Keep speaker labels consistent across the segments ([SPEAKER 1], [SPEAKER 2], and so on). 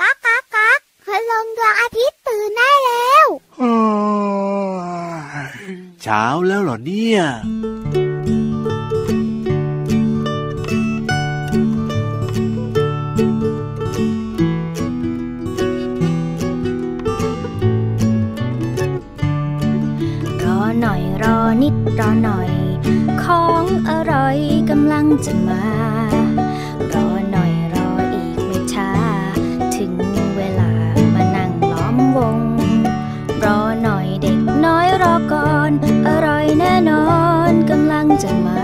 [SPEAKER 1] ก๊ากก๊ากก๊ากคืลงดวงอาทิตย์ตื่นได้แล้ว
[SPEAKER 2] เช้าแล้วเหรอเนี่ย
[SPEAKER 3] หน่อยรอนิดรอหน่อย ของอร่อยกำลังจะมา จะมา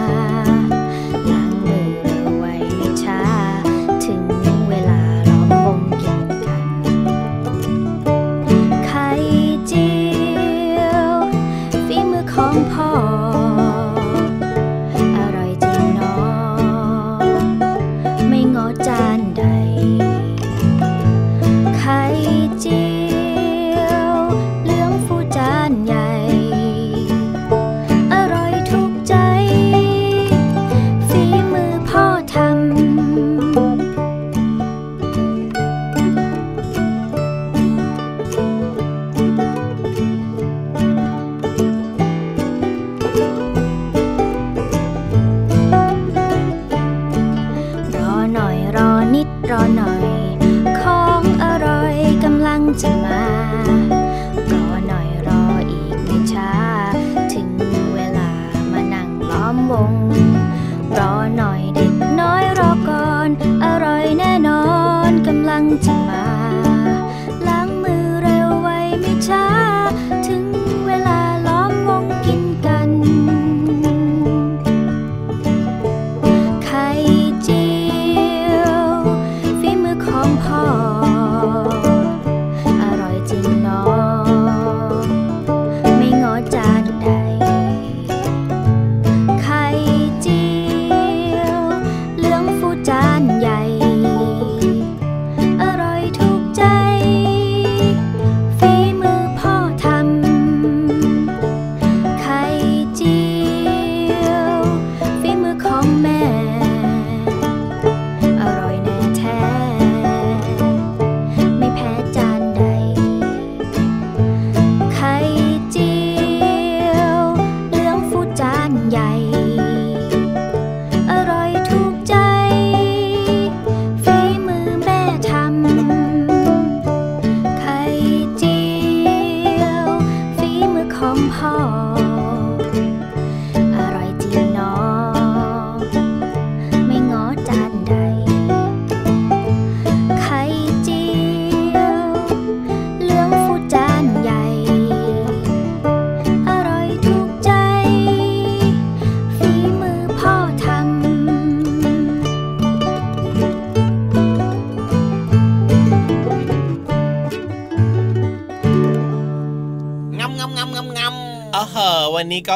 [SPEAKER 3] ล้างมือเร็วไว้ช้า ถึงเวลาล้อมวงกินกัน ไข่เจียวฝีมือของ
[SPEAKER 4] พ่อ my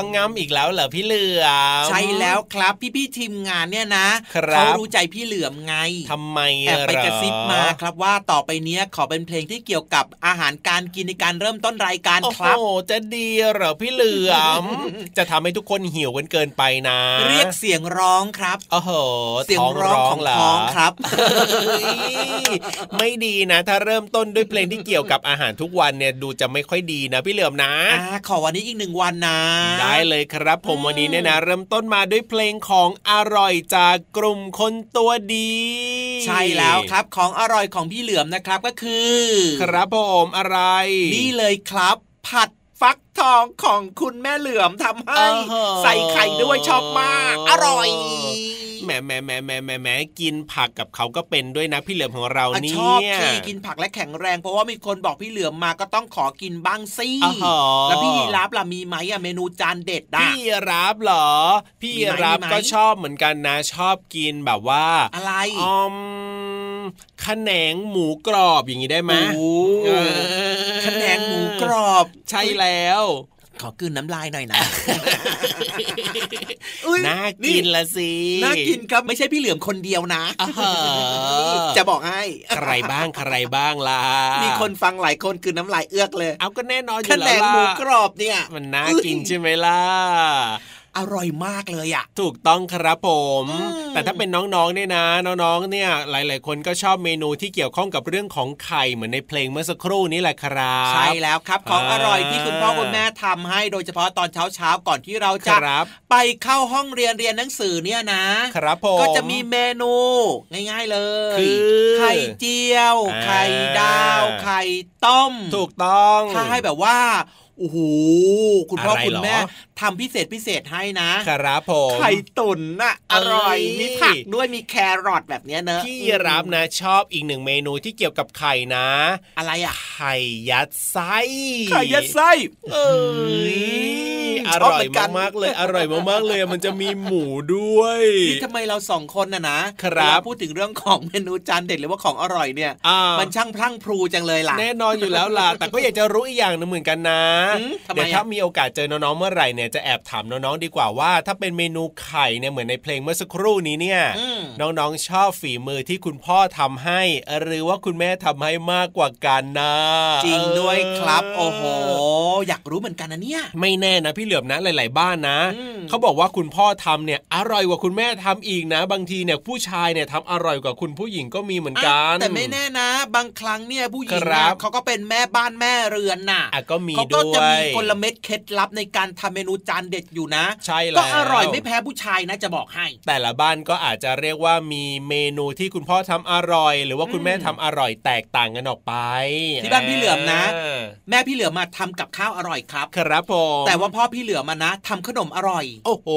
[SPEAKER 4] กแล้วเหรอพี่เหลือ
[SPEAKER 5] มใช่แล้วครับพี่พี่ทีมงานเนี่ยนะเขารู้ใจพี่เหลือมไง
[SPEAKER 4] ทำไม
[SPEAKER 5] แอบไปกระซิบมาครับว่าต่อไปเนี้ยขอเป็นเพลงที่เกี่ยวกับอาหารการกินในการเริ่มต้นรายการครับ
[SPEAKER 4] โอ้จะดีเหรอพี่เหลือมจะทำให้ทุกคนหิวกันเกินไปนะ
[SPEAKER 5] เรียกเสียงร้องครับ
[SPEAKER 4] โอ้โห
[SPEAKER 5] เสียงร้องของท้องครับ
[SPEAKER 4] ไม่ดีนะ ถ้าเริ่มต้นด้วยเพลงที่เกี่ยวกับอาหารทุกวันเนี่ยดูจะไม่ค่อยดีนะพี่เหลือมนะ
[SPEAKER 5] ขอวันนี้อีกหนึ่งวันนะ
[SPEAKER 4] ได้เลยครับ ผมวันนี้เนี่ยนะ เริ่มต้นมาด้วยเพลงของอร่อยจากกลุ่มคนตัวดี
[SPEAKER 5] ใช่แล้วครับของอร่อยของพี่เหลือมนะครับก็คือ
[SPEAKER 4] ครับผมอะไร
[SPEAKER 5] นี่เลยครับผัดฟักทองของคุณแม่เหลือมทำให้ ใส่ไข่ด้วยชอบมาก อร่อย
[SPEAKER 4] แหมแหมแหมแหมแหมแหมกินผักกับเขาก็เป็นด้วยนะพี่เหลือมของเราเนี่ยช
[SPEAKER 5] อบที่กินผักและแข็งแรงเพราะว่ามีคนบอกพี่เหลือมมาก็ต้องขอกินบ้างสิแล้วพี่ยีรับล่ะมีไหมอะเมนูจานเด็ด
[SPEAKER 4] พี่รับเหรอ พี่รับก็ชอบเหมือนกันนะ ชอบกินแบบว่า
[SPEAKER 5] อะไร
[SPEAKER 4] อมขนงหมูกรอบอย่างนี้ได้ไหม
[SPEAKER 5] ขนงหมูกรอบ
[SPEAKER 4] ใช่แล้ว
[SPEAKER 5] ข อกืนน้ำลายหน่อยนะ
[SPEAKER 4] น่ากินละสิ
[SPEAKER 5] น่ากินครับไม่ใช่พี่เหลือมคนเดียวนะจะบอกให้
[SPEAKER 4] ใครบ้างใครบ้างล่ะ
[SPEAKER 5] มีคนฟังหลายคนกืนน้ำลายเอื้อกเลย
[SPEAKER 4] เอาก็แน่นอนอยู่แล้ว
[SPEAKER 5] ล่ะขนงหมูกรอบเนี่ย
[SPEAKER 4] มันน่ากินใช่ไหมล่ะ
[SPEAKER 5] อร่อยมากเลยอะ
[SPEAKER 6] ถูกต้องครับผม
[SPEAKER 5] อืม
[SPEAKER 6] แต่ถ้าเป็นน้องๆเนี่ยนะ น้องๆเนี่ยหลาย ๆ คนก็ชอบเมนูที่เกี่ยวข้องกับเรื่องของไข่เหมือนในเพลงเมื่อสักครู่นี้แหละครับ
[SPEAKER 5] ใช่แล้วครับของ
[SPEAKER 6] อ่า
[SPEAKER 5] อร่อยที่คุณพ่อคุณแม่ทำให้โดยเฉพาะตอนเช้าๆก่อนที่เรา
[SPEAKER 6] ค
[SPEAKER 5] จะ
[SPEAKER 6] รับ
[SPEAKER 5] ไปเข้าห้องเรียนเรียนหนังสือเนี่ยนะ
[SPEAKER 6] ครับผม
[SPEAKER 5] ก็จะมีเมนูง่ายๆเลย
[SPEAKER 6] คือ
[SPEAKER 5] ไข่เจียว
[SPEAKER 6] อ่า
[SPEAKER 5] ไข่ดาว ไข่ต้ม
[SPEAKER 6] ถูกต้อง
[SPEAKER 5] ถ้าให้แบบว่า โอ้โหคุณพ่อ
[SPEAKER 6] อะไร
[SPEAKER 5] คุณ
[SPEAKER 6] เหรอ
[SPEAKER 5] แม่ทำพิเศษพิเศษให้นะ
[SPEAKER 6] ครับผม
[SPEAKER 5] ไข่ตุ๋นน่ะอร่อย
[SPEAKER 6] เอ้ย
[SPEAKER 5] มีผักด้วยมีแครอทแบบเนี้ยเนอะ
[SPEAKER 6] พี่รับนะชอบอีกหนึ่งเมนูที่เกี่ยวกับไข่นะ
[SPEAKER 5] อะไรอะ
[SPEAKER 6] ไข่ยัดไส้
[SPEAKER 5] ไข่ยัดไส้
[SPEAKER 6] เอ้ยอ
[SPEAKER 5] ชอบ
[SPEAKER 6] ร่อ
[SPEAKER 5] เห
[SPEAKER 6] ย
[SPEAKER 5] มือนกัน
[SPEAKER 6] มากๆเลย อร่อยมากๆเลย มันจะมีหมูด้วย
[SPEAKER 5] นี่ทำไมเราสองคนน่ะนะครับเวลาพูดถึงเรื่องของเมนูจานเด็ดหรือว่าของอร่อยเนี่ย
[SPEAKER 6] อ่า
[SPEAKER 5] มันช่างพลั่งพลูจังเลยล่ะ
[SPEAKER 6] แน่นอนอยู่แล้วล่ะ แต่ก็อยากจะรู้อีกอย่างหนึงเหมือนกันนะ
[SPEAKER 5] อืมทำไม
[SPEAKER 6] เดี๋ยวถ้า
[SPEAKER 5] อะ
[SPEAKER 6] มีโอกาสเจอน้องๆเมื่อไหร่เนี่ยจะแอบถามน้องๆดีกว่าว่า ถ้าเป็นเมนูไข่เนี่ยเหมือนในเพลงเมื่อสักครู่นี้เนี่ย
[SPEAKER 5] อืม
[SPEAKER 6] น้องๆชอบฝีมือที่คุณพ่อทำให้ หรือว่าคุณแม่ทำให้มากกว่ากันนะ
[SPEAKER 5] จริงด้วยครับ
[SPEAKER 6] เโอ้
[SPEAKER 5] โห อยากรู้เหมือนกันนะเนี่ย
[SPEAKER 6] ไม่แน่นะพี่เหลือมนะหลาย ๆ บ้านนะ
[SPEAKER 5] อืม
[SPEAKER 6] เขาบอกว่าคุณพ่อทำเนี่ยอร่อยกว่าคุณแม่ทำอีกนะ บางทีเนี่ยผู้ชายเนี่ยทำอร่อยกว่าคุณผู้หญิงก็มีเหมือนกัน
[SPEAKER 5] อะแต่ไม่แน่นะ บางครั้งเนี่ยผู้หญิง
[SPEAKER 6] ครั
[SPEAKER 5] นะ
[SPEAKER 6] บ
[SPEAKER 5] เขาก็เป็นแม่บ้านแม่เรือนน่ะ
[SPEAKER 6] อะก็มี
[SPEAKER 5] เขาก็
[SPEAKER 6] ด้
[SPEAKER 5] จะ
[SPEAKER 6] ว
[SPEAKER 5] มี
[SPEAKER 6] ย
[SPEAKER 5] กลเม็ดเคล็ดลับในการทำเมนูจานเด็ดอยู่นะ
[SPEAKER 6] ใช่แล้ว
[SPEAKER 5] ก็อร่อยไม่แพ้ผู้ชายนะจะบอกให้
[SPEAKER 6] แต่ละบ้านก็อาจจะเรียกว่ามีเมนูที่คุณพ่อทำอร่อย หรือว่าคุณแม่
[SPEAKER 5] อืม
[SPEAKER 6] ทำอร่อยแตกต่างกันออกไป
[SPEAKER 5] ที่บ้านพี่เหลือมนะ
[SPEAKER 6] อ่า
[SPEAKER 5] แม่พี่เหลือมาทำกับข้าวอร่อยครับ
[SPEAKER 6] ครับผม
[SPEAKER 5] แต่ว่าพ่อพี่เหลือมานะทำขนมอร่อย
[SPEAKER 6] โอ้โห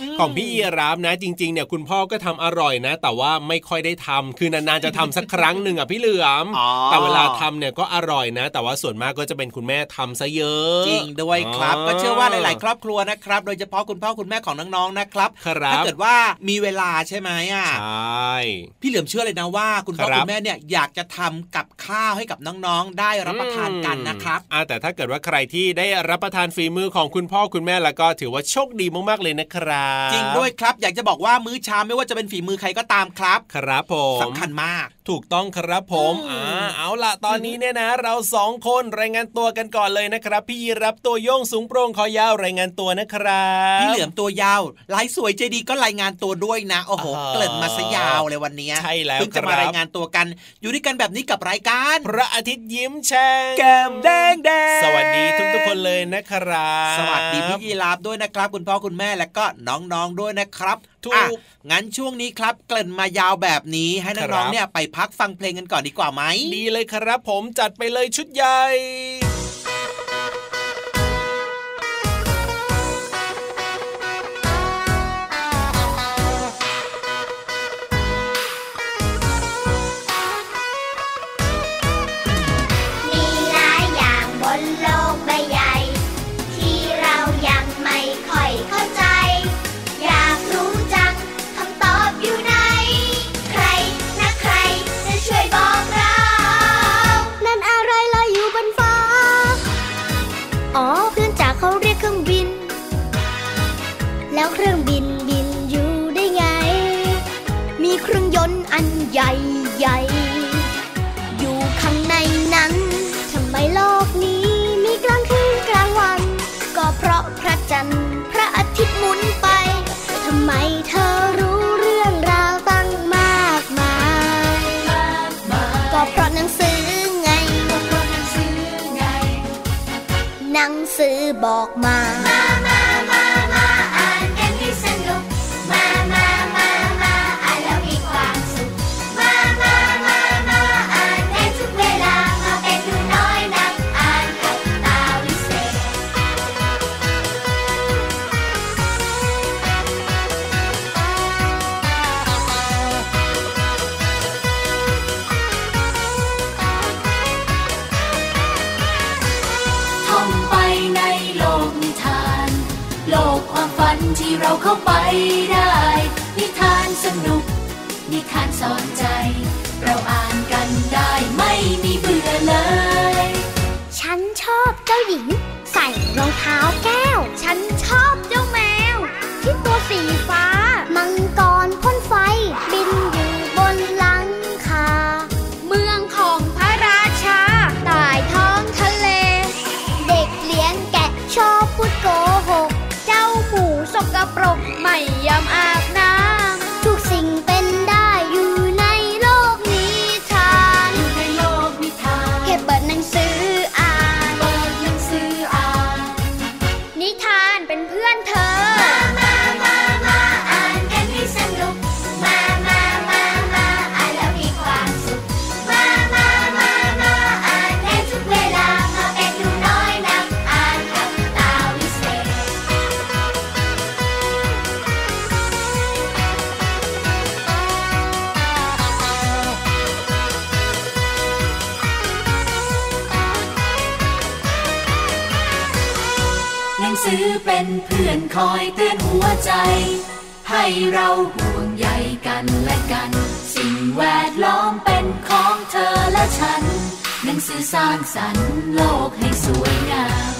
[SPEAKER 5] อืม
[SPEAKER 6] ของพี่ยีรับนะ จริงๆเนี่ยคุณพ่อก็ทำอร่อยนะ แต่ว่าไม่ค่อยได้ทำคือนานๆจะทำสักครั้งหนึ่งอะพี่เหลือม
[SPEAKER 5] อ๋อ
[SPEAKER 6] แต่เวลาทำเนี่ยก็อร่อยนะ แต่ว่าส่วนมากก็จะเป็นคุณแม่ทำซะเยอะ
[SPEAKER 5] จริงด้วยครับ
[SPEAKER 6] อ๋อ
[SPEAKER 5] ก็เชื่อว่าหลาย ๆ ครอบครัวนะครับ โดยเฉพาะคุณพ่อคุณแม่ของน้องๆนะครับ
[SPEAKER 6] ครับ
[SPEAKER 5] ถ้าเกิดว่ามีเวลาใช่ไหมอะ
[SPEAKER 6] ใช่
[SPEAKER 5] พี่เหลือมเชื่อเลยนะว่า คุณพ่อ
[SPEAKER 6] ครับ
[SPEAKER 5] คุณแม่เนี่ยอยากจะทำกับข้าวให้กับน้องๆ ได้รับประทานกันนะครับ
[SPEAKER 6] อ่าแต่ถ้าเกิดว่าใครที่ได้รับประทานฝีมือของคุณพ่อคุณแม่แล้วก็ถือว่าโชคดีมากๆเลยนะครับ
[SPEAKER 5] จริงด้วยครับ อยากจะบอกว่ามื้อเช้าไม่ว่าจะเป็นฝีมือใครก็ตามครับ
[SPEAKER 6] ครับผม
[SPEAKER 5] สำคัญมาก
[SPEAKER 6] ถูกต้องครับผม
[SPEAKER 5] อื
[SPEAKER 6] อ่ามเอา ล่ะตอนนี้เนี่ยนะ เราสองคนรายงานตัวกันก่อนเลยนะครับ พี่ยีรับตัวโยงสูงโปร่งคอยาวรายงานตัวนะครับ
[SPEAKER 5] พี่เหลือมตัวยาวลายสวยใจดีก็รายงานตัวด้วยนะโอ้โห
[SPEAKER 6] อ่า
[SPEAKER 5] เกริ่นมาซะยาวเลยวันเนี้ย
[SPEAKER 6] ใช่แล้ว
[SPEAKER 5] เพิ่งจะ
[SPEAKER 6] ครับ
[SPEAKER 5] มารายงานตัวกัน อยู่ด้วยกันแบบนี้กับรายการ
[SPEAKER 6] พระอาทิตย์ยิ้มแฉ่ง
[SPEAKER 5] แก้มแดงแดง
[SPEAKER 6] สวัสดีทุกทุกๆคนเลยนะครับ
[SPEAKER 5] สวัสดีพี่ยีราฟด้วยนะครับ คุณพ่อคุณแม่และก็น้องๆด้วยนะครับ
[SPEAKER 6] ถู
[SPEAKER 5] อะ
[SPEAKER 6] ก
[SPEAKER 5] งั้นช่วงนี้ครับ เกริ่นมายาวแบบนี้ให้
[SPEAKER 6] ครั
[SPEAKER 5] น้อง
[SPEAKER 6] บ
[SPEAKER 5] ๆเนี่ยไปพักฟังเพลงกันก่อนดีกว่าไหม
[SPEAKER 6] ดีเลยครับผมจัดไปเลยชุดใหญ่ื
[SPEAKER 1] อบอกมา ไม่ยอมอาบ
[SPEAKER 7] น้ ใจ
[SPEAKER 1] ให้เราห่
[SPEAKER 7] วงใยกันและกัน สิ่งแวดล้อมเป็นของเธอและฉัน หนังสือสร้างสรรค์โลกให้สวยงาม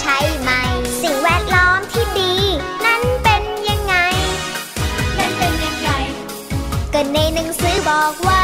[SPEAKER 1] ใช้ใหม่สิ่งแวดล้อมที่ดี นั้นเป็นยังไง
[SPEAKER 7] นั่นเป็นยังไง
[SPEAKER 1] ก็ในหนังสือบอกไว้
[SPEAKER 7] ห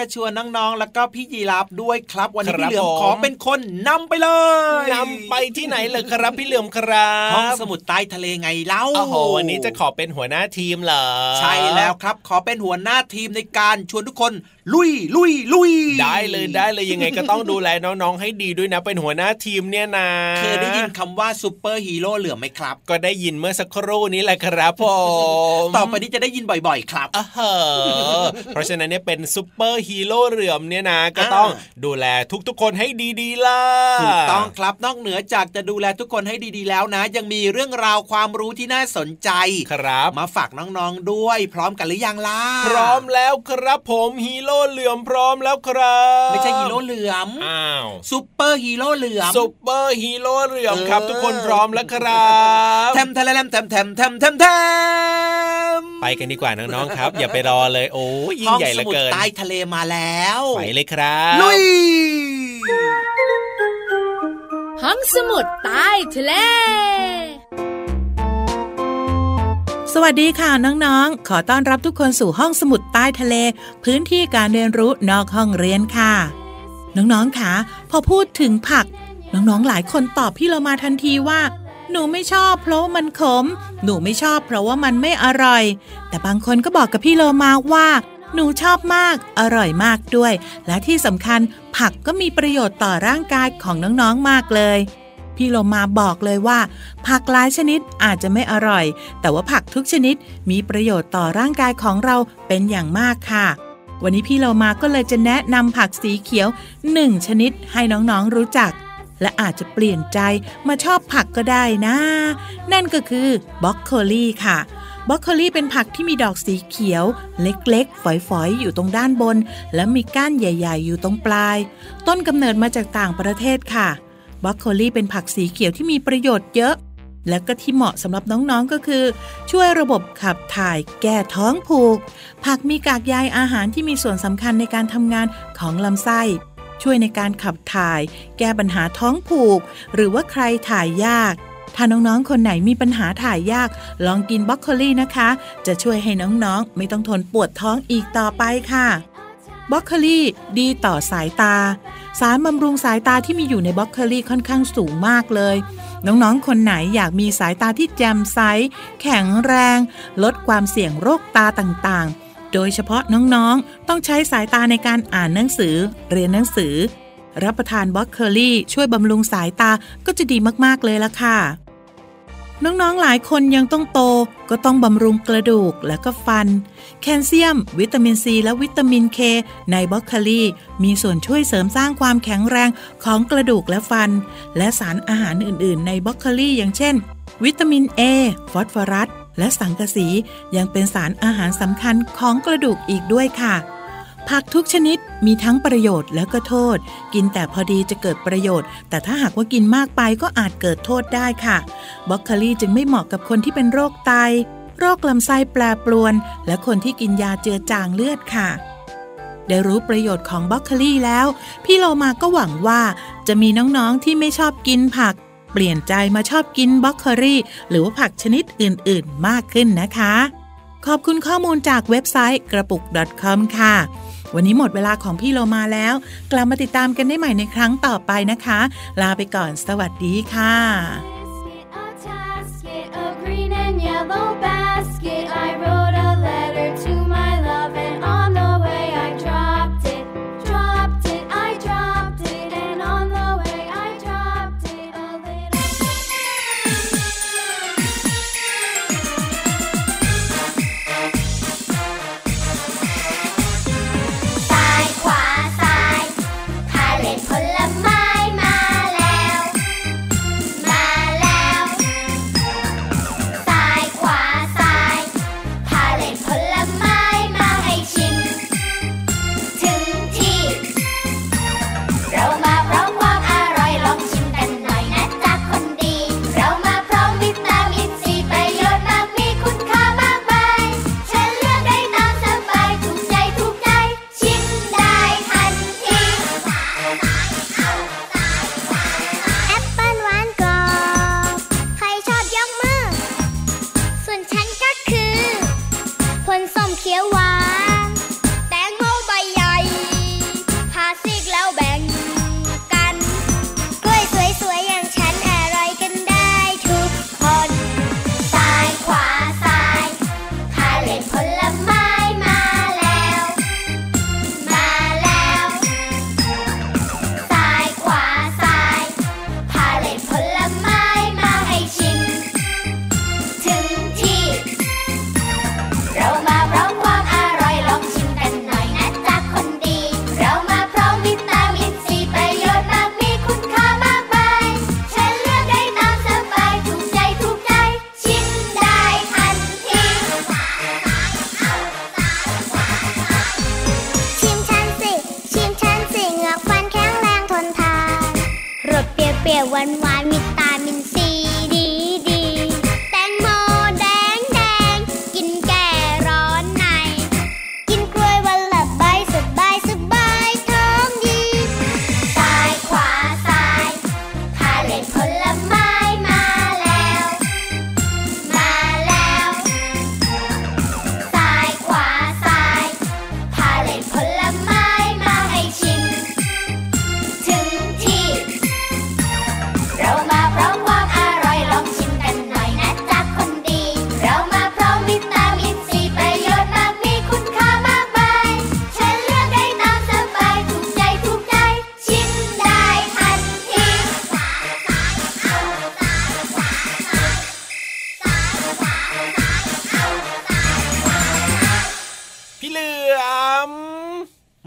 [SPEAKER 5] จะชวนน้องๆ แล้วก็พี่ยีราฟด้วยครับ วันนี้
[SPEAKER 6] ครับ
[SPEAKER 5] พี่เหลือม
[SPEAKER 6] ผม
[SPEAKER 5] ขอเป็นคนนำไปเลย
[SPEAKER 6] นำไปที่ไหนเลยครับพี่เหลือมครับ
[SPEAKER 5] ห้องสมุดใต้ทะเลไงเล่า
[SPEAKER 6] โอ้โหวันนี้จะขอเป็นหัวหน้าทีมเหรอ
[SPEAKER 5] ใช่แล้วครับ ขอเป็นหัวหน้าทีมในการชวนทุกคนลุยลุยลุย
[SPEAKER 6] ได้เลยได้เลยยังไงก็ต้องดูแลน้องๆให้ดีด้วยนะ เป็นหัวหน้าทีมเนี่ยนะ
[SPEAKER 5] เคยได้ยินคำว่าซูเปอร์ฮีโร่เหลือมไหมครับ
[SPEAKER 6] ก็ได้ยินเมื่อสักครู่นี้แหละครับผม
[SPEAKER 5] ต่อไปนี้จะได้ยินบ่อยๆ ครับ
[SPEAKER 6] อ่าฮะเพราะฉะนั้นเนี่ยเป็นซูเปอร์ฮีโร่เหลือมเนี่ยนะ ก็ต้องดูแลทุกๆคนให้ดีๆล่ะ
[SPEAKER 5] ถูกต้องครับนอกเหนือจากจะดูแลทุกคนให้ดีๆแล้วนะ ยังมีเรื่องราวความรู้ที่น่าสนใจ
[SPEAKER 6] ครับ
[SPEAKER 5] มาฝากน้องๆด้วย พร้อมกันหรือยังล่ะ
[SPEAKER 6] พร้อมแล้วครับผมฮีโร่โร่เหลือมพร้อมแล้วครับ
[SPEAKER 5] ไม่ใช่ฮีโร่เหลือม
[SPEAKER 6] อ้าว
[SPEAKER 5] ซูเปอร์ฮีโร่เหลือม
[SPEAKER 6] ซูเปอร์ฮีโร่เหลือมครับ ทุกคนพร้อมแล้วครับ
[SPEAKER 5] แทมแทมแทมแทมแทมแทมแทม
[SPEAKER 6] ไปกันดีกว่าน้องๆครับ อย่าไปรอเลยโอ้ยิ่งใหญ่เหลือเกิน
[SPEAKER 5] ใต้ทะเลมาแล้ว
[SPEAKER 6] ไปเลยครับ
[SPEAKER 5] ลุย
[SPEAKER 8] ห้องสมุดใต้ทะเล
[SPEAKER 9] สวัสดีค่ะน้องๆ ขอต้อนรับทุกคนสู่ห้องสมุดใต้ทะเล พื้นที่การเรียนรู้นอกห้องเรียนค่ะ น้องๆค่ะพอพูดถึงผัก น้องๆหลายคนตอบพี่เรามาทันทีว่า หนูไม่ชอบเพราะมันขม หนูไม่ชอบเพราะว่ามันไม่อร่อย แต่บางคนก็บอกกับพี่โลมาว่า หนูชอบมาก อร่อยมากด้วย และที่สำคัญผักก็มีประโยชน์ต่อร่างกายของน้องๆมากเลย พี่โลมาบอกเลยว่า ผักหลายชนิดอาจจะไม่อร่อย แต่ว่าผักทุกชนิดมีประโยชน์ต่อร่างกายของเราเป็นอย่างมากค่ะ วันนี้พี่โลมาก็เลยจะแนะนำผักสีเขียวหนึ่งชนิดให้น้องๆรู้จัก และอาจจะเปลี่ยนใจมาชอบผักก็ได้นะ นั่นก็คือบรอกโคลีค่ะบรอกโคลีเป็นผักที่มีดอกสีเขียว เล็กๆ ฝอยๆ อยู่ตรงด้านบน และมีก้านใหญ่ ๆ อยู่ตรงปลาย ต้นกำเนิดมาจากต่างประเทศค่ะ บรอกโคลีเป็นผักสีเขียวที่มีประโยชน์เยอะ และก็ที่เหมาะสำหรับน้องๆก็คือ ช่วยระบบขับถ่ายแก้ท้องผูก ผักมีกากใยอาหารที่มีส่วนสำคัญในการทำงานของลำไส้ช่วยในการขับถ่าย แก้ปัญหาท้องผูก หรือว่าใครถ่ายยาก ถ้าน้องๆ คนไหนมีปัญหาถ่ายยาก ลองกินบรอกโคลีนะคะ จะช่วยให้น้องๆ ไม่ต้องทนปวดท้องอีกต่อไปค่ะ บรอกโคลีดีต่อสายตา สารบำรุงสายตาที่มีอยู่ในบรอกโคลีค่อนข้างสูงมากเลย น้องๆ คนไหนอยากมีสายตาที่แจ่มใส แข็งแรง ลดความเสี่ยงโรคตาต่างๆ โดยเฉพาะน้องๆ ต้องใช้สายตาในการอ่านหนังสือ เรียนหนังสือ รับประทานบล็อกเคอรี่ช่วยบำรุงสายตาก็จะดีมากๆเลยละค่ะ น้องๆหลายคนยังต้องโตก็ต้องบำรุงกระดูกและก็ฟัน แคลเซียม วิตามินซีและวิตามินเคในบรอกโคลีมีส่วนช่วยเสริมสร้างความแข็งแรงของกระดูกและฟัน และสารอาหารอื่น ๆ ในบล็อกโคลีอย่างเช่น วิตามิน A ฟอสฟอรัส และสังกะสียังเป็นสารอาหารสำคัญของกระดูกอีกด้วยค่ะ
[SPEAKER 7] ผักทุกชนิดมีทั้งประโยชน์และก็โทษ กินแต่พอดีจะเกิดประโยชน์ แต่ถ้าหากว่ากินมากไปก็อาจเกิดโทษได้ค่ะบรอกโคลีจึงไม่เหมาะกับคนที่เป็นโรคไต โรคลำไส้แปรปรวน และคนที่กินยาเจือจางเลือดค่ะ ได้รู้ประโยชน์ของบรอกโคลีแล้ว พี่โลมาก็หวังว่าจะมีน้องๆที่ไม่ชอบกินผัก เปลี่ยนใจมาชอบกินบรอกโคลีหรือว่าผักชนิดอื่น ๆ มากขึ้นนะคะขอบคุณข้อมูลจากเว็บไซต์กระปุก .com ค่ะ วันนี้หมดเวลาของพี่โลมาแล้ว กลับมาติดตามกันได้ใหม่ในครั้งต่อไปนะคะ ลาไปก่อนสวัสดีค่ะ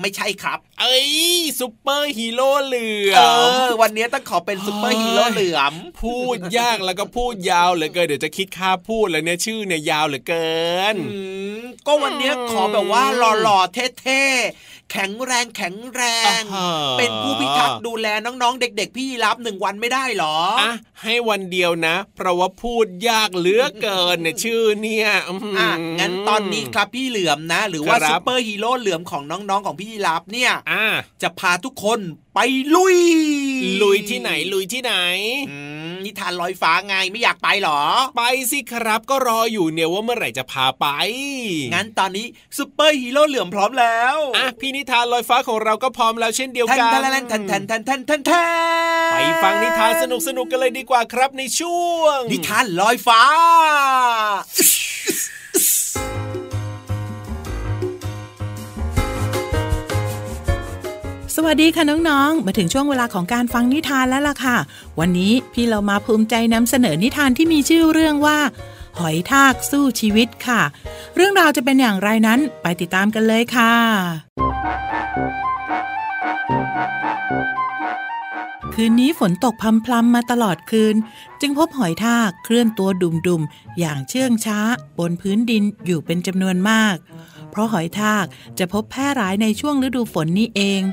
[SPEAKER 10] ไม่ใช่ครับ เอ้ยซุปเปอร์
[SPEAKER 6] ฮีโร่เหลือม
[SPEAKER 5] อวันนี้ต้องขอเป็นซุปเปอร์ฮีโร่เหลือม
[SPEAKER 6] พูดยากแล้วก็พูดยาวเหลือเกินเดี๋ยวจะคิดค่าพูดแล้วเนี่ยชื่อเนี่ยยาวเหลือเกิน
[SPEAKER 5] อืมก็วันนี้ขอแบบว่าหล่อๆเท่ๆ แข็งแรงแข็งแรง
[SPEAKER 6] อ่าฮะ
[SPEAKER 5] เป็นผู้พิทักษ์ดูแลน้องๆ เด็ก ๆ พี่ราฟหนึ่งวันไม่ได้หรอ
[SPEAKER 6] อะให้วันเดียวนะ เพราะว่าพูดยากเหลือเกินเนี่ยชื่อเนี่ยอื้อหือ
[SPEAKER 5] อะงั้นตอนนี้ครับพี่เหลือมนะ หรือว่า
[SPEAKER 6] ครับ
[SPEAKER 5] ซุปเปอร์ฮีโร่เหลือมของน้องๆของพี่รับเนี่ย
[SPEAKER 6] อะ
[SPEAKER 5] จะพาทุกคนไปลุย
[SPEAKER 6] ลุยที่ไหนลุยที่ไหน
[SPEAKER 5] อืม นิทานลอยฟ้าไงไม่อยากไปหรอ
[SPEAKER 6] ไปสิครับก็รออยู่เนี่ยว่าเมื่อไหร่จะพาไป
[SPEAKER 5] งั้นตอนนี้ซุปเปอร์ฮีโร่เหลือมพร้อมแล้ว
[SPEAKER 6] อะพี่นิทานลอยฟ้าของเราก็พร้อมแล้วเช่นเดียว
[SPEAKER 5] แทน
[SPEAKER 6] กัน
[SPEAKER 5] แทนแทนแทนแทนแทนแทนแทน
[SPEAKER 6] ไปฟังนิทานสนุกสนุกๆกันเลยดีกว่าครับในช่วง
[SPEAKER 5] นิทานลอยฟ้า
[SPEAKER 7] สวัสดีค่ะน้องๆ มาถึงช่วงเวลาของการฟังนิทานแล้วล่ะค่ะ วันนี้พี่เรามาภูมิใจนำเสนอนิทานที่มีชื่อเรื่องว่า หอยทากสู้ชีวิตค่ะ เรื่องราวจะเป็นอย่างไรนั้นไปติดตามกันเลยค่ะ คืนนี้ฝนตกพำพลำมาตลอดคืน จึงพบหอยทากเคลื่อนตัวดุมๆ อย่างเชื่องช้า บนพื้นดินอยู่เป็นจำนวนมาก
[SPEAKER 9] เพราะหอยทากจะพบแพร่หลายในช่วงฤดูฝนนี่เอง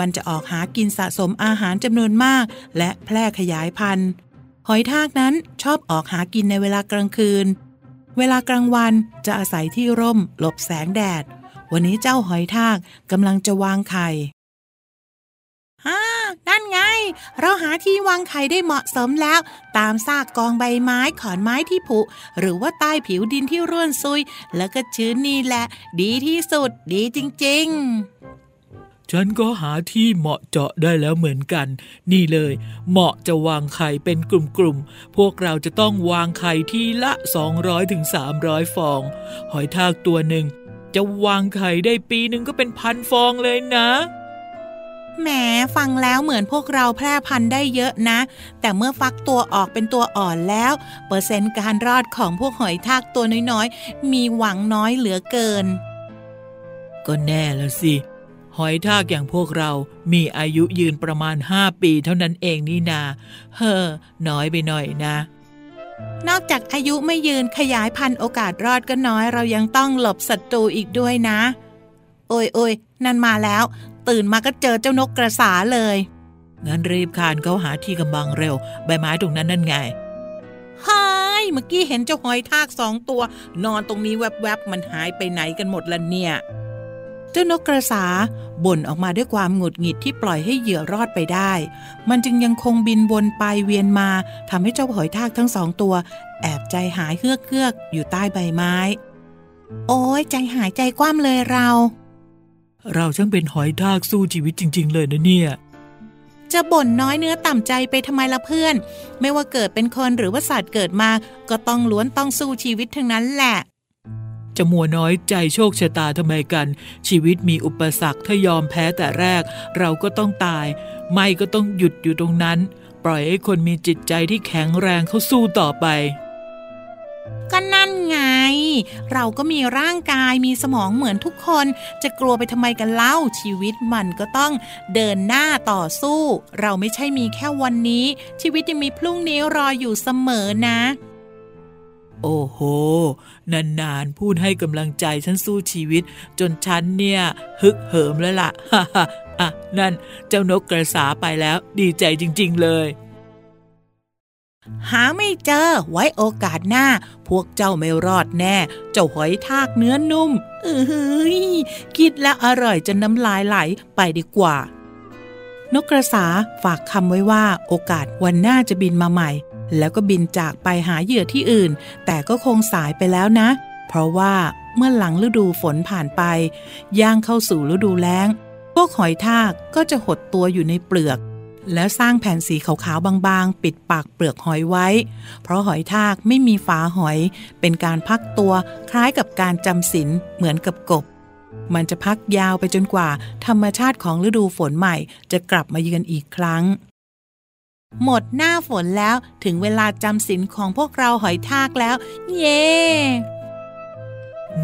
[SPEAKER 9] มันจะออกหากินสะสมอาหารจำนวนมาก และแพร่ขยายพันธุ์ หอยทากนั้นชอบออกหากินในเวลากลางคืน เวลากลางวันจะอาศัยที่ร่ม หลบแสงแดด วันนี้เจ้าหอยทากกำลังจะวางไข่ฮ่านั่นไง เราหาที่วางไข่ได้เหมาะสมแล้ว ตามซากกองใบไม้ขอนไม้ที่ผุ หรือว่าใต้ผิวดินที่ร่วนซุย แล้วก็ชื้นนี่แหละ ดีที่สุด ดีจริง ๆ
[SPEAKER 11] ฉันก็หาที่เหมาะเจาะได้แล้วเหมือนกัน นี่เลย เหมาะจะวางไข่เป็นกลุ่มๆ พวกเราจะต้องวางไข่ทีละ 200-300ถึง300 ฟอง หอยทากตัวหนึ่ง จะวางไข่ได้ปีหนึ่งก็เป็นพันฟองเลยนะ
[SPEAKER 9] แหมฟังแล้วเหมือนพวกเราแพร่พันธุ์ได้เยอะนะ แต่เมื่อฟักตัวออกเป็นตัวอ่อนแล้ว เปอร์เซ็นต์การรอดของพวกหอยทากตัวน้อยๆ มีหวังน้อยเหลือเกิน
[SPEAKER 11] ก็แน่ละสิห อยทากอย่างพวกเรา มีอายุยืนประมาณ5ปีเท่านั้นเองนี่นา เฮ้อ น้อยไปหน่อยนะ
[SPEAKER 9] นอกจากอายุไม่ยืนขยายพันธุ์โอกาสรอดก็น้อยเรายังต้องหลบศัตรูอีกด้วยนะ โอ้ยโอยนั่นมาแล้ว ตื่นมาก็เจอเจ้านกกระสาเลย
[SPEAKER 11] งั้นรีบคานเขาหาที่กำบังเร็ว ใบไม้ตรงนั้นนั่นไง
[SPEAKER 9] หายเมื่อกี้เห็นเจ้าหอยทากสองตัว นอนตรงนี้แวบๆมันหายไปไหนกันหมดละเนี่ย เจ้านกกระสาบ่นออกมาด้วยความหงุดหงิดที่ปล่อยให้เหยื่อรอดไปได้ มันจึงยังคงบินวนไปเวียนมาทำให้เจ้าหอยทากทั้งสองตัว แอบใจหายเฮือกเฮือกอยู่ใต้ใบไม้ โอ้ยใจหายใจกว้ามเลยเรา
[SPEAKER 11] เราช่างเป็นหอยทากสู้ชีวิตจริง ๆ เลยนะเนี่ย
[SPEAKER 9] จะบ่นน้อยเนื้อต่ำใจไปทำไมละเพื่อน ไม่ว่าเกิดเป็นคนหรือว่าสัตว์เกิดมา ก็ต้องล้วนต้องสู้ชีวิตทั้งนั้นแหละ
[SPEAKER 11] จะมัวน้อยใจโชคชะตาทำไมกัน ชีวิตมีอุปสรรคถ้ายอมแพ้แต่แรก เราก็ต้องตาย ไม่ก็ต้องหยุดอยู่ตรงนั้น ปล่อยให้คนมีจิตใจที่แข็งแรงเขาสู้ต่อไป
[SPEAKER 9] ก็นั่นไง เราก็มีร่างกายมีสมองเหมือนทุกคน จะกลัวไปทำไมกันเล่าชีวิตมันก็ต้องเดินหน้าต่อสู้ เราไม่ใช่มีแค่วันนี้ ชีวิตยังมีพรุ่งนี้รออยู่เสมอนะ
[SPEAKER 11] โอ้โห นานๆ พูดให้กำลังใจฉันสู้ชีวิต จนฉันเนี่ย ฮึกเหิมแล้วล่ะฮ่าฮ่าอะ นั่นเจ้านกกระสาไปแล้ว ดีใจจริง ๆ เลย
[SPEAKER 9] หาไม่เจอไว้โอกาสหน้า พวกเจ้าไม่รอดแน่ เจ้าหอยทากเนื้อนุ่ม เอ้ยคิดแล้วอร่อยจนน้ำลายไหลไปดีกว่า นกกระสาฝากคำไว้ว่าโอกาสวันหน้าจะบินมาใหม่ แล้วก็บินจากไปหาเหยื่อที่อื่น แต่ก็คงสายไปแล้วนะ เพราะว่าเมื่อหลังฤดูฝนผ่านไป ย่างเข้าสู่ฤดูแล้ง พวกหอยทากก็จะหดตัวอยู่ในเปลือก แล้วสร้างแผ่นสีขาวๆบางๆ ปิดปากเปลือกหอยไว้ เพราะหอยทากไม่มีฝาหอย เป็นการพักตัวคล้ายกับการจำศีลเหมือนกับกบมันจะพักยาวไปจนกว่า ธรรมชาติของฤดูฝนใหม่จะกลับมาเยือนอีกครั้ง หมดหน้าฝนแล้วถึงเวลาจำศีลของพวกเราหอยทากแล้ว เย้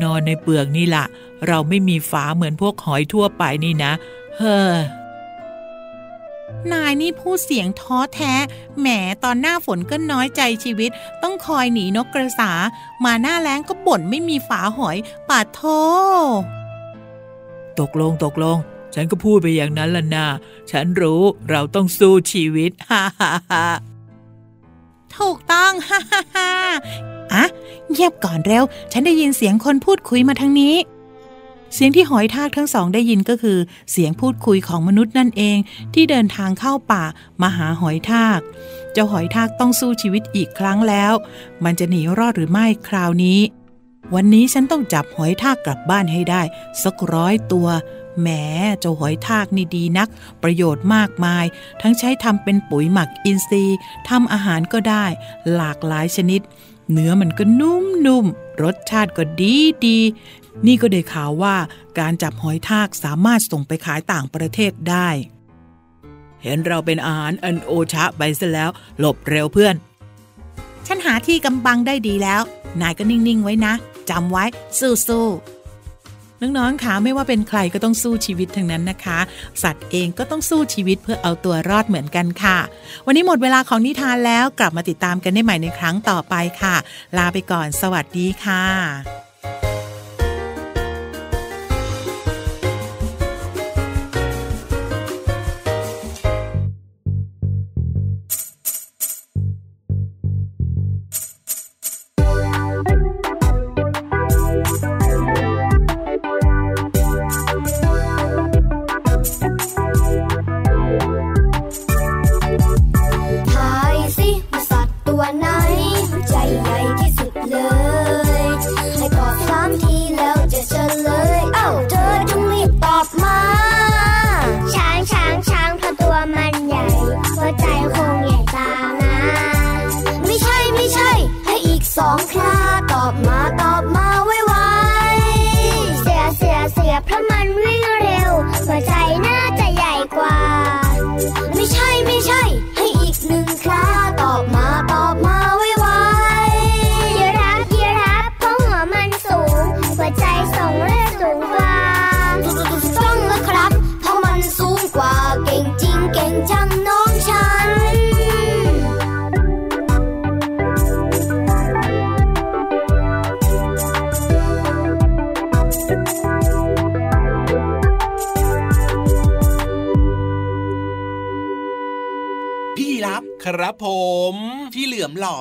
[SPEAKER 11] นอนในเปลือกนี่ล่ะเราไม่มีฝาเหมือนพวกหอยทั่วไปนี่นะ เฮ้อ
[SPEAKER 9] นายนี่พูดเสียงท้อแท้ แหมตอนหน้าฝนก็น้อยใจชีวิต ต้องคอยหนีนกกระสา มาหน้าแล้งก็บ่นไม่มีฝาหอยปาดโท
[SPEAKER 11] ตกลงตกลง ฉันก็พูดไปอย่างนั้นล่ะนาฉันรู้เราต้องสู้ชีวิต ฮ่าฮ่าฮ่า
[SPEAKER 9] ถูกต้อง ฮ่าฮ่าฮ่าอะเงียบก่อนเร็ว ฉันได้ยินเสียงคนพูดคุยมาทางนี้ เสียงที่หอยทากทั้งสองได้ยินก็คือ เสียงพูดคุยของมนุษย์นั่นเอง ที่เดินทางเข้าป่ามาหาหอยทาก เจ้าหอยทากต้องสู้ชีวิตอีกครั้งแล้ว มันจะหนีรอดหรือไม่คราวนี้ วันนี้ฉันต้องจับหอยทากกลับบ้านให้ได้ สักร้อยตัว แหมเจ้าหอยทากนี่ดีนัก ประโยชน์มากมาย ทั้งใช้ทำเป็นปุ๋ยหมักอินทรีย์ทำอาหารก็ได้ หลากหลายชนิด เนื้อมันก็นุ่มๆ รสชาติก็ดีดีนี่ก็ได้ข่าวว่าการจับหอยทากสามารถส่งไปขายต่างประเทศได้
[SPEAKER 11] เห็นเราเป็นอาหารอันโอชะไปซะแล้ว หลบเร็วเพื่อน
[SPEAKER 9] ฉันหาที่กำบังได้ดีแล้ว นายก็นิ่ง ๆ ไว้นะจำไว้สู้ๆ น้องๆคะไม่ว่าเป็นใครก็ต้องสู้ชีวิตทั้งนั้นนะคะ สัตว์เองก็ต้องสู้ชีวิตเพื่อเอาตัวรอดเหมือนกันค่ะ วันนี้หมดเวลาของนิทานแล้วกลับมาติดตามกันได้ใหม่ในครั้งต่อไปค่ะ ลาไปก่อนสวัสดีค่ะ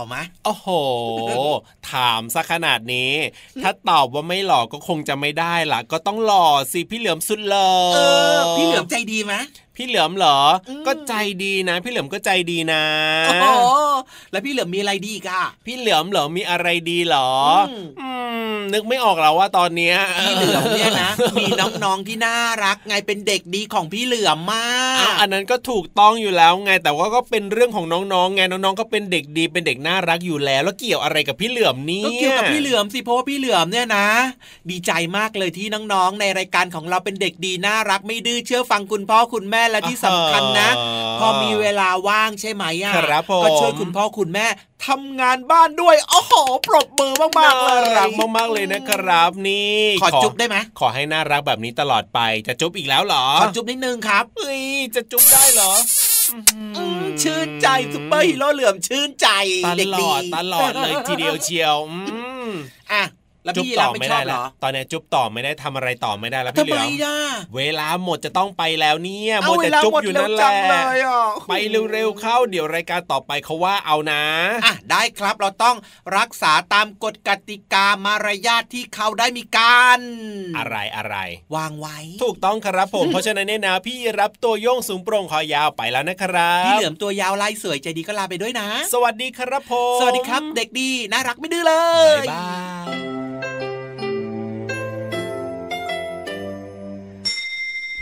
[SPEAKER 1] เห
[SPEAKER 5] ลือมหล่อมะ
[SPEAKER 6] โอ้โห ถามซะขนาดนี้ ถ้าตอบว่าไม่หล่อก็คงจะไม่ได้ล่ะ ก็ต้องหล่อสิพี่เหลือมสุดหล่อ
[SPEAKER 5] เออพี่เหลือมใจดีไหม
[SPEAKER 6] พี่เหลือมเหรอ
[SPEAKER 5] อืม
[SPEAKER 6] ก็ใจดีนะ พี่เหลือมก็ใจดีนะ
[SPEAKER 5] โอ้โหแล้วพี่เหลือมมีอะไรดีอีกอะ
[SPEAKER 6] พี่เหลือมเหรอมีอะไรดีเหรอ
[SPEAKER 5] อืม
[SPEAKER 6] อืมนึกไม่ออกแล้วว่าตอนเนี้ย
[SPEAKER 5] พี่เหลือมเนี่ยนะมีน้องๆที่น่ารักไงเป็นเด็กดีของพี่เหลือมมา
[SPEAKER 6] อ้าว
[SPEAKER 5] ก
[SPEAKER 6] อันนั้นก็ถูกต้องอยู่แล้วไงแต่ว่าก็เป็นเรื่องของน้องๆไงน้องๆก็เป็นเด็กดีเป็นเด็กน่ารักอยู่แล้ว แล้วเกี่ยวอะไรกับพี่เหลือมนี่
[SPEAKER 5] ก็เกี่ยวกับพี่เหลือมสิเพราะว่าพี่เหลือมเนี่ยนะ ดีใจมากเลยที่น้องๆ ในรายการของเราเป็นเด็กดีน่ารักไม่ดื้อเชื่อฟังคุณพ่อคุณแม่และที่สำคัญนะ พอมีเวลาว่างใช่ไหมอะ
[SPEAKER 6] ครับผม
[SPEAKER 5] ก็ช่วยคุณพ่อคุณแม่ทำงานบ้านด้วยโอ้โหปรบมือมากๆเลย
[SPEAKER 6] น่ารักมากๆเลยนะครับนี่
[SPEAKER 5] ขอจุ๊บได้ไหม
[SPEAKER 6] ขอให้น่ารักแบบนี้ตลอดไปจะจุ๊บอีกแล้วเหรอ
[SPEAKER 5] ขอจุ๊บนิดนึงครับ
[SPEAKER 6] เฮ้ยจะจุ๊บได้เหรอ
[SPEAKER 5] อืมชื่นใจซุปเปอร์ฮีโร่เหลือมชื่นใจ
[SPEAKER 6] ต
[SPEAKER 5] เด็ก
[SPEAKER 6] ล
[SPEAKER 5] ดี
[SPEAKER 6] อดตลอดเลยทีเดียวเชียวอืม
[SPEAKER 5] อะ แล้ว
[SPEAKER 6] จุ๊บ
[SPEAKER 5] พี่
[SPEAKER 6] ต่
[SPEAKER 5] รั
[SPEAKER 6] อบ
[SPEAKER 5] ไม่
[SPEAKER 6] ไม่
[SPEAKER 5] ช
[SPEAKER 6] ได้
[SPEAKER 5] อบเหร
[SPEAKER 6] แล้ว
[SPEAKER 5] อ
[SPEAKER 6] ตอนนี้จุ๊บต่อไม่ได้ทำอะไรต่อไม่ได้แล้ว
[SPEAKER 5] ทำ
[SPEAKER 6] พี่เห
[SPEAKER 5] ไม
[SPEAKER 6] ลือม
[SPEAKER 5] ล่ะ
[SPEAKER 6] เวลาหมดจะต้องไปแล้วเนี่ย
[SPEAKER 5] เอา
[SPEAKER 6] มัว
[SPEAKER 5] เว
[SPEAKER 6] แต่
[SPEAKER 5] ลา
[SPEAKER 6] จุ๊บ
[SPEAKER 5] หมด
[SPEAKER 6] อยู่
[SPEAKER 5] เร็ว
[SPEAKER 6] นั่นแห
[SPEAKER 5] จั
[SPEAKER 6] ละ
[SPEAKER 5] งเลยอะ
[SPEAKER 6] ไปเร็วๆเข้าเดี๋ยวรายการต่อไปเขาว่าเอานะ
[SPEAKER 5] อะได้ครับเราต้องรักษาตามกฎกติกามารยาทที่เขาได้มีการ
[SPEAKER 6] อะไรอะไร
[SPEAKER 5] วางไว้
[SPEAKER 6] ถูกต้องครับผมเพราะฉะนั้นเนี่ยนะพี่รับตัวโยงสูงโปร่งคอยาวไปแล้วนะครับ
[SPEAKER 5] พี่เหลือมตัวยาวลายสวยใจดีก็ลาไปด้วยนะ
[SPEAKER 6] สวัสดีครับผม
[SPEAKER 5] สวัสดีครับ เด็กดีน่ารักไม่ดื้อเล
[SPEAKER 6] บ๊าย
[SPEAKER 5] ย
[SPEAKER 6] บาย